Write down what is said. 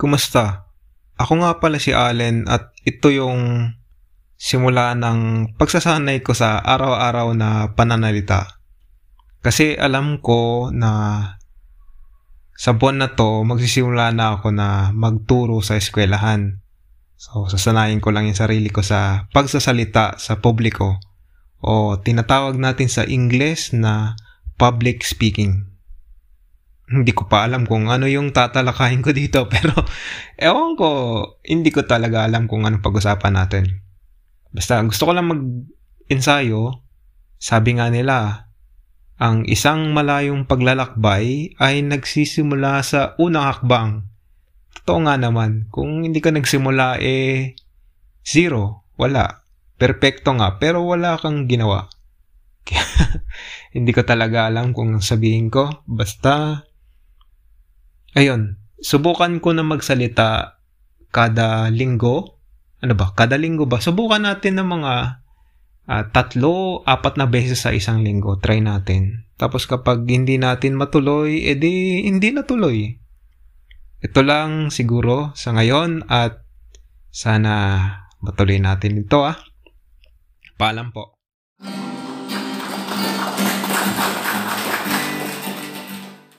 kumusta? Ako nga pala si Allen at ito yung simula ng pagsasanay ko sa araw-araw na pananalita. Kasi alam ko na sa buwan na to, magsisimula na ako na magturo sa eskwelahan. So, sasanayin ko lang yung sarili ko sa pagsasalita sa publiko o tinatawag natin sa English na public speaking. Hindi ko pa alam kung ano yung tatalakayin ko dito pero ewan ko, hindi ko talaga alam kung ano pag-usapan natin. Basta gusto ko lang mag-ensayo. Sabi nga nila, ang isang malayong paglalakbay ay nagsisimula sa unang hakbang. Totoo nga naman, kung hindi ka nagsimula eh zero, wala. Perfecto nga, pero wala kang ginawa. hindi ko talaga alam kung sabihin ko. Basta, ayun, subukan ko na magsalita kada linggo. Ano ba? Kada linggo ba? Subukan natin ng mga uh, tatlo, apat na beses sa isang linggo. Try natin. Tapos kapag hindi natin matuloy, edi hindi natuloy. Ito lang siguro sa ngayon at sana matuloy natin ito ah. Paalam po.